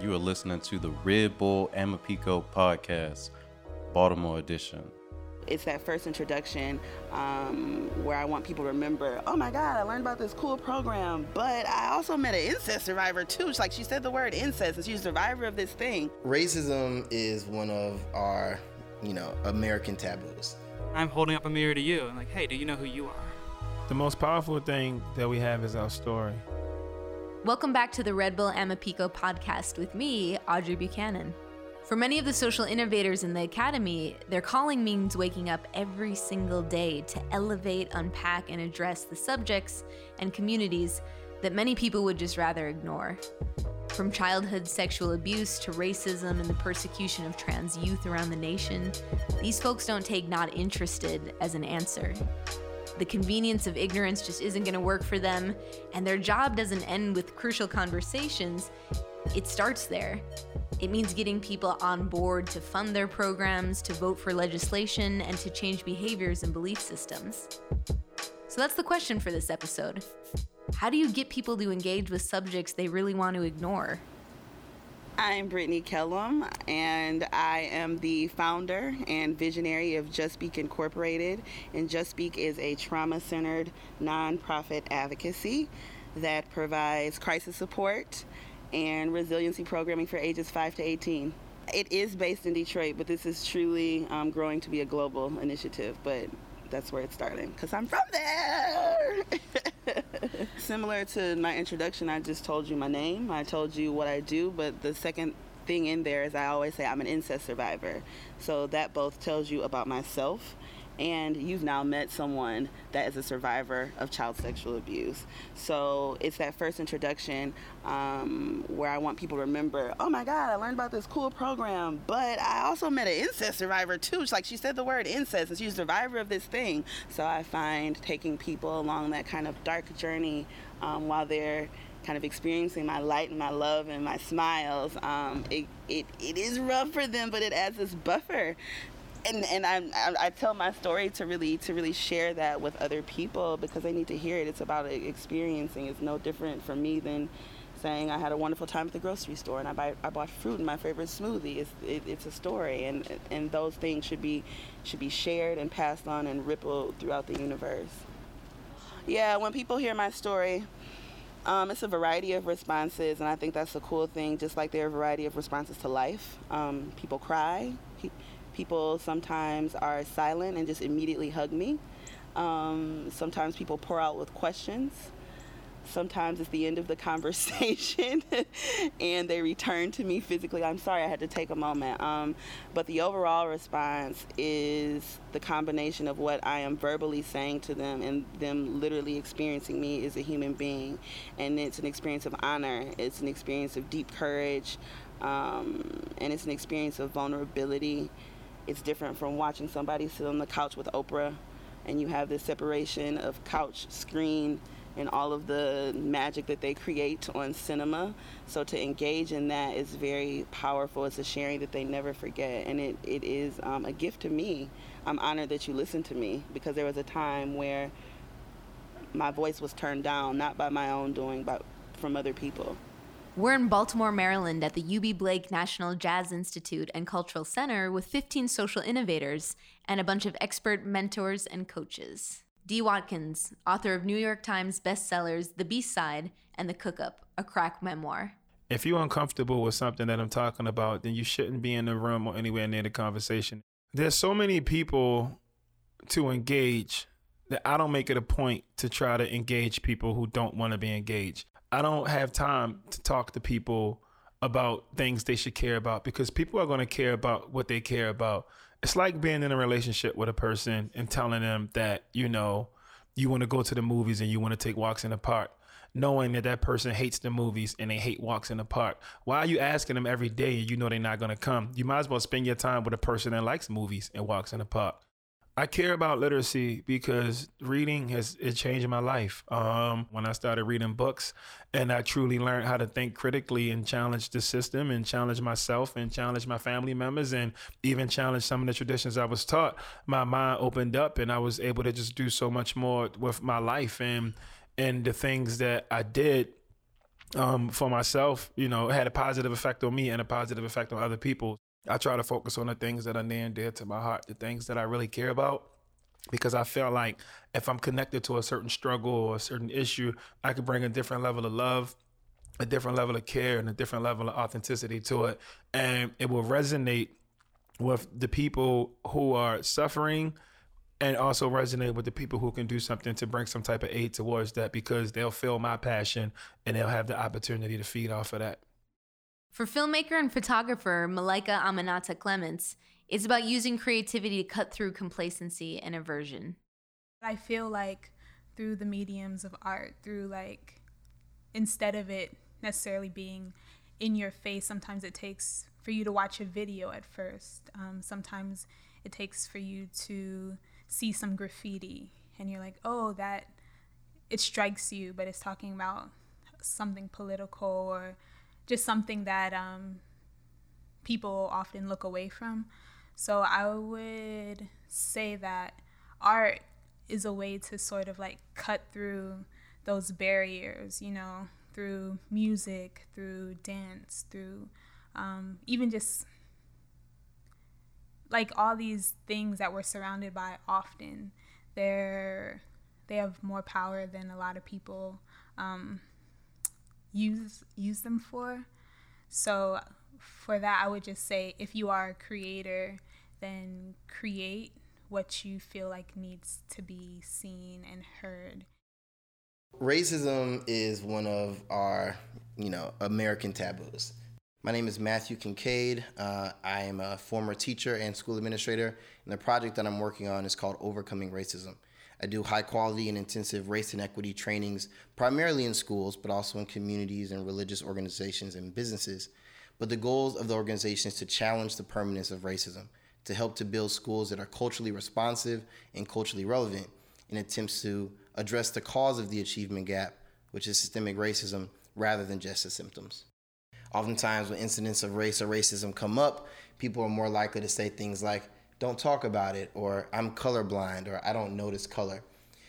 You are listening to the Red Bull Amaphiko podcast, Baltimore edition. It's that first introduction um, where I want people to remember, oh my God, I learned about this cool program, but I also met an incest survivor too. It's like she said the word incest, and she's a survivor of this thing. Racism is one of our, you know, American taboos. I'm holding up a mirror to you and like, hey, do you know who you are? The most powerful thing that we have is our story. Welcome back to the Red Bull Amaphiko podcast with me, Audrey Buchanan. For many of the social innovators in the Academy, their calling means waking up every single day to elevate, unpack, and address the subjects and communities that many people would just rather ignore. From childhood sexual abuse to racism and the persecution of trans youth around the nation, these folks don't take not interested as an answer. The convenience of ignorance just isn't going to work for them, and their job doesn't end with crucial conversations. It starts there. It means getting people on board to fund their programs, to vote for legislation, and to change behaviors and belief systems. So that's the question for this episode. How do you get people to engage with subjects they really want to ignore? I'm Brittany Kellum, and I am the founder and visionary of Just Speak Incorporated. And Just Speak is a trauma centered nonprofit advocacy that provides crisis support and resiliency programming for ages 5 to 18. It is based in Detroit, but this is truly um, growing to be a global initiative. But that's where it's starting because I'm from there. Similar to my introduction, I just told you my name, I told you what I do, but the second thing in there is I always say I'm an incest survivor. So that both tells you about myself and you've now met someone that is a survivor of child sexual abuse. So it's that first introduction um, where I want people to remember, oh my God, I learned about this cool program, but I also met an incest survivor too. Like she said the word incest, and she's a survivor of this thing. So I find taking people along that kind of dark journey um, while they're kind of experiencing my light and my love and my smiles, um, it, it, it is rough for them, but it adds this buffer and and I, I, tell my story to really to really share that with other people because they need to hear it. It's about experiencing. It's no different for me than saying I had a wonderful time at the grocery store and I buy, I bought fruit in my favorite smoothie. It's it, it's a story, and and those things should be should be shared and passed on and rippled throughout the universe. Yeah, when people hear my story. Um, it's a variety of responses, and I think that's a cool thing. Just like there are a variety of responses to life, um, people cry, People sometimes are silent and just immediately hug me. Um, sometimes people pour out with questions. Sometimes it's the end of the conversation and they return to me physically. I'm sorry, I had to take a moment. Um, but the overall response is the combination of what I am verbally saying to them and them literally experiencing me as a human being. And it's an experience of honor, it's an experience of deep courage, um, and it's an experience of vulnerability it's different from watching somebody sit on the couch with Oprah and you have this separation of couch, screen, and all of the magic that they create on cinema. So to engage in that is very powerful. It's a sharing that they never forget, and it, it is um, a gift to me. I'm honored that you listened to me because there was a time where my voice was turned down, not by my own doing, but from other people. We're in Baltimore, Maryland at the Eubie Blake National Jazz Institute and Cultural Center with 15 social innovators and a bunch of expert mentors and coaches. D. Watkins, author of New York Times bestsellers The Beast Side and The Cook Up, a crack memoir. If you're uncomfortable with something that I'm talking about, then you shouldn't be in the room or anywhere near the conversation. There's so many people to engage that I don't make it a point to try to engage people who don't want to be engaged. I don't have time to talk to people about things they should care about because people are going to care about what they care about. It's like being in a relationship with a person and telling them that, you know, you want to go to the movies and you want to take walks in the park, knowing that that person hates the movies and they hate walks in the park. Why are you asking them every day and you know they're not going to come? You might as well spend your time with a person that likes movies and walks in the park. I care about literacy because reading has it changed my life. Um, when I started reading books, and I truly learned how to think critically and challenge the system, and challenge myself, and challenge my family members, and even challenge some of the traditions I was taught. My mind opened up, and I was able to just do so much more with my life and and the things that I did um, for myself, you know, had a positive effect on me and a positive effect on other people. I try to focus on the things that are near and dear to my heart, the things that I really care about. Because I feel like if I'm connected to a certain struggle or a certain issue, I could bring a different level of love, a different level of care, and a different level of authenticity to it. And it will resonate with the people who are suffering and also resonate with the people who can do something to bring some type of aid towards that because they'll feel my passion and they'll have the opportunity to feed off of that. For filmmaker and photographer Malika Aminata Clements, it's about using creativity to cut through complacency and aversion. I feel like through the mediums of art, through like, instead of it necessarily being in your face, sometimes it takes for you to watch a video at first. Um, sometimes it takes for you to see some graffiti and you're like, oh, that it strikes you, but it's talking about something political or just something that um, people often look away from. So I would say that art is a way to sort of like cut through those barriers, you know, through music, through dance, through um, even just like all these things that we're surrounded by often. They're they have more power than a lot of people um, use use them for. So for that, I would just say if you are a creator, then create what you feel like needs to be seen and heard. Racism is one of our, you know, American taboos. My name is Matthew Kincaid. Uh, I am a former teacher and school administrator, and the project that I'm working on is called Overcoming Racism. I do high quality and intensive race and equity trainings, primarily in schools, but also in communities and religious organizations and businesses. But the goals of the organization is to challenge the permanence of racism, to help to build schools that are culturally responsive and culturally relevant in attempts to address the cause of the achievement gap, which is systemic racism, rather than just the symptoms. Oftentimes, when incidents of race or racism come up, people are more likely to say things like, don't talk about it, or I'm colorblind, or I don't notice color.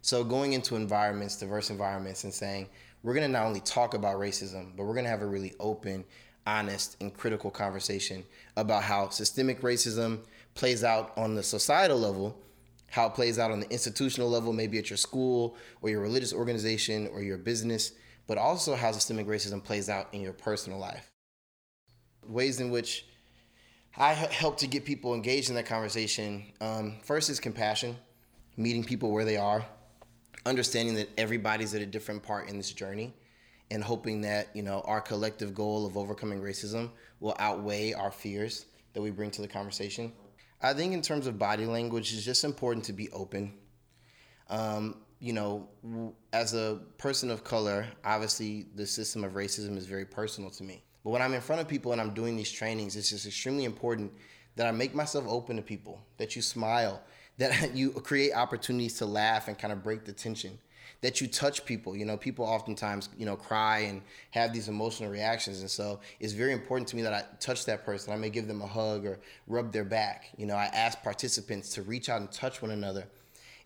So, going into environments, diverse environments, and saying, we're gonna not only talk about racism, but we're gonna have a really open, honest, and critical conversation about how systemic racism plays out on the societal level, how it plays out on the institutional level, maybe at your school or your religious organization or your business, but also how systemic racism plays out in your personal life. Ways in which I help to get people engaged in that conversation. Um, first is compassion, meeting people where they are, understanding that everybody's at a different part in this journey, and hoping that you know our collective goal of overcoming racism will outweigh our fears that we bring to the conversation. I think in terms of body language, it's just important to be open. Um, you know, as a person of color, obviously the system of racism is very personal to me. But when I'm in front of people and I'm doing these trainings, it's just extremely important that I make myself open to people, that you smile, that you create opportunities to laugh and kind of break the tension, that you touch people. You know, people oftentimes, you know, cry and have these emotional reactions. And so it's very important to me that I touch that person. I may give them a hug or rub their back. You know, I ask participants to reach out and touch one another.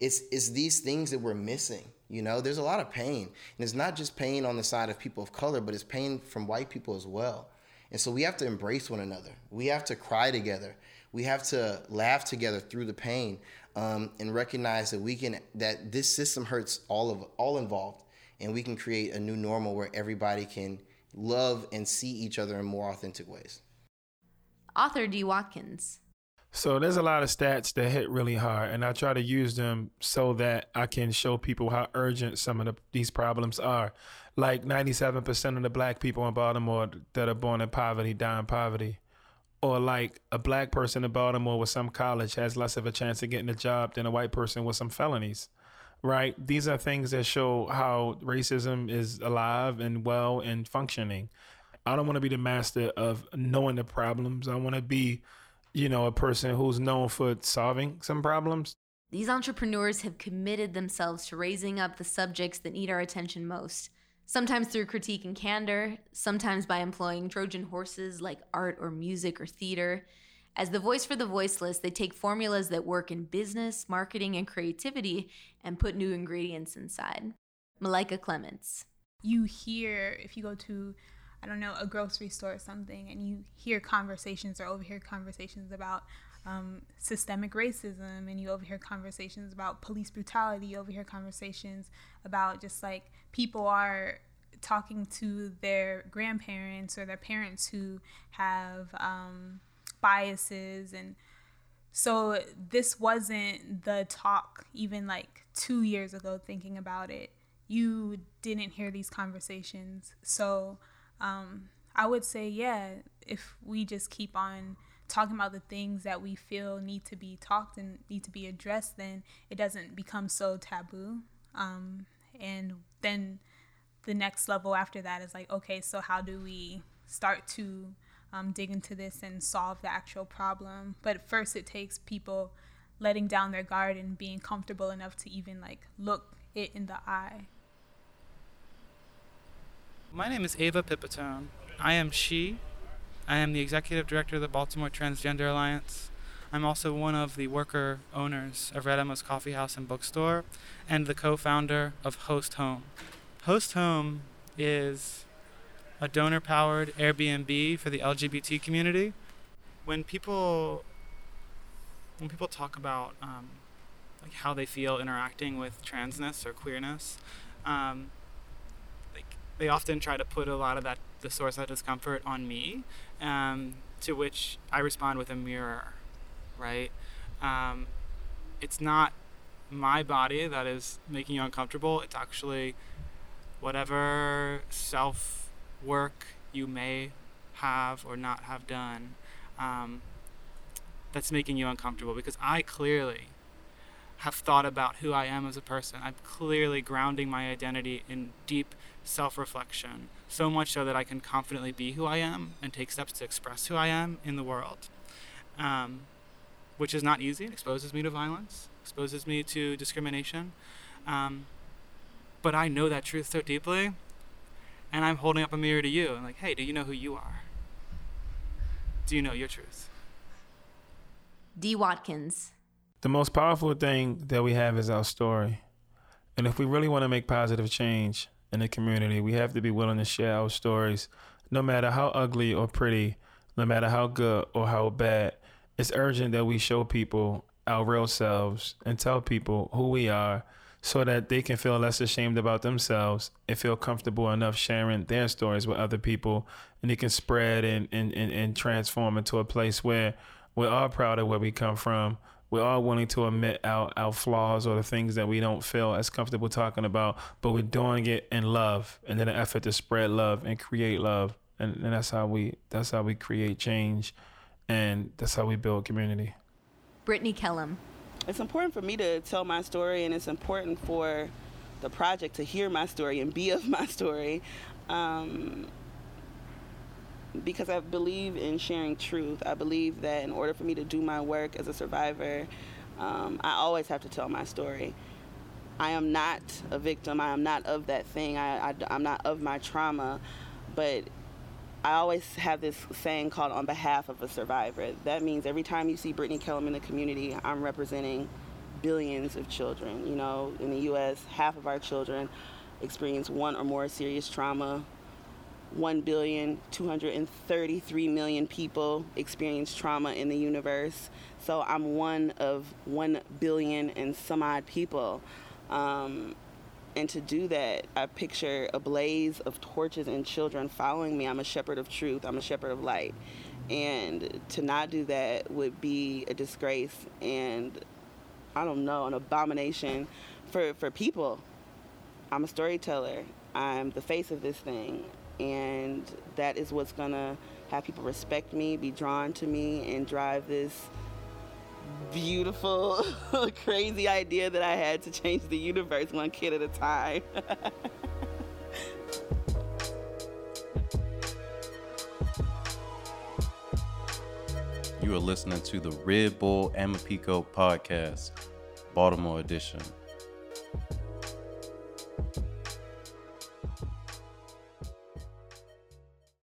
It's, it's these things that we're missing. You know, there's a lot of pain. And it's not just pain on the side of people of color, but it's pain from white people as well. And so we have to embrace one another. We have to cry together. We have to laugh together through the pain um, and recognize that we can that this system hurts all of all involved, and we can create a new normal where everybody can love and see each other in more authentic ways. Author D. Watkins. So there's a lot of stats that hit really hard, and I try to use them so that I can show people how urgent some of the, these problems are. Like 97% of the black people in Baltimore that are born in poverty die in poverty. Or like a black person in Baltimore with some college has less of a chance of getting a job than a white person with some felonies. Right? These are things that show how racism is alive and well and functioning. I don't want to be the master of knowing the problems. I want to be you know, a person who's known for solving some problems. These entrepreneurs have committed themselves to raising up the subjects that need our attention most, sometimes through critique and candor, sometimes by employing Trojan horses like art or music or theater. As the voice for the voiceless, they take formulas that work in business, marketing, and creativity and put new ingredients inside. Malika Clements. You hear, if you go to, I don't know, a grocery store or something, and you hear conversations or overhear conversations about um, systemic racism, and you overhear conversations about police brutality, you overhear conversations about just like people are talking to their grandparents or their parents who have um, biases and so this wasn't the talk even like two years ago thinking about it. You didn't hear these conversations. So um, i would say yeah if we just keep on talking about the things that we feel need to be talked and need to be addressed then it doesn't become so taboo um, and then the next level after that is like okay so how do we start to um, dig into this and solve the actual problem. But first, it takes people letting down their guard and being comfortable enough to even like look it in the eye. My name is Ava Pipitone. I am she. I am the executive director of the Baltimore Transgender Alliance. I'm also one of the worker owners of Red Emma's Coffee House and Bookstore and the co founder of Host Home. Host Home is a donor powered Airbnb for the LGBT community. When people when people talk about um, like how they feel interacting with transness or queerness, um, they often try to put a lot of that the source of discomfort on me, um, to which I respond with a mirror, right? Um, it's not my body that is making you uncomfortable. It's actually whatever self work you may have or not have done um, that's making you uncomfortable because I clearly have thought about who I am as a person. I'm clearly grounding my identity in deep self reflection, so much so that I can confidently be who I am and take steps to express who I am in the world. Um, which is not easy. It exposes me to violence, exposes me to discrimination. Um, but I know that truth so deeply and I'm holding up a mirror to you and like, hey, do you know who you are? Do you know your truth? D. Watkins. The most powerful thing that we have is our story. And if we really want to make positive change in the community, we have to be willing to share our stories, no matter how ugly or pretty, no matter how good or how bad. It's urgent that we show people our real selves and tell people who we are so that they can feel less ashamed about themselves and feel comfortable enough sharing their stories with other people and it can spread and, and, and, and transform into a place where we're all proud of where we come from we're all willing to admit our, our flaws or the things that we don't feel as comfortable talking about, but we're doing it in love and in an effort to spread love and create love. And, and that's how we that's how we create change and that's how we build community. Brittany Kellum it's important for me to tell my story, and it's important for the project to hear my story and be of my story. Um, because I believe in sharing truth. I believe that in order for me to do my work as a survivor, um, I always have to tell my story. I am not a victim. I am not of that thing. I, I, I'm not of my trauma. But I always have this saying called on behalf of a survivor. That means every time you see Brittany Kellum in the community, I'm representing billions of children. You know, in the US, half of our children experience one or more serious trauma. 1 billion 233 million people experience trauma in the universe. So I'm one of 1 billion and some odd people. Um, and to do that, I picture a blaze of torches and children following me. I'm a shepherd of truth, I'm a shepherd of light. And to not do that would be a disgrace and, I don't know, an abomination for, for people. I'm a storyteller, I'm the face of this thing. And that is what's gonna have people respect me, be drawn to me, and drive this beautiful, crazy idea that I had to change the universe one kid at a time. you are listening to the Red Bull Amaphiko podcast, Baltimore edition.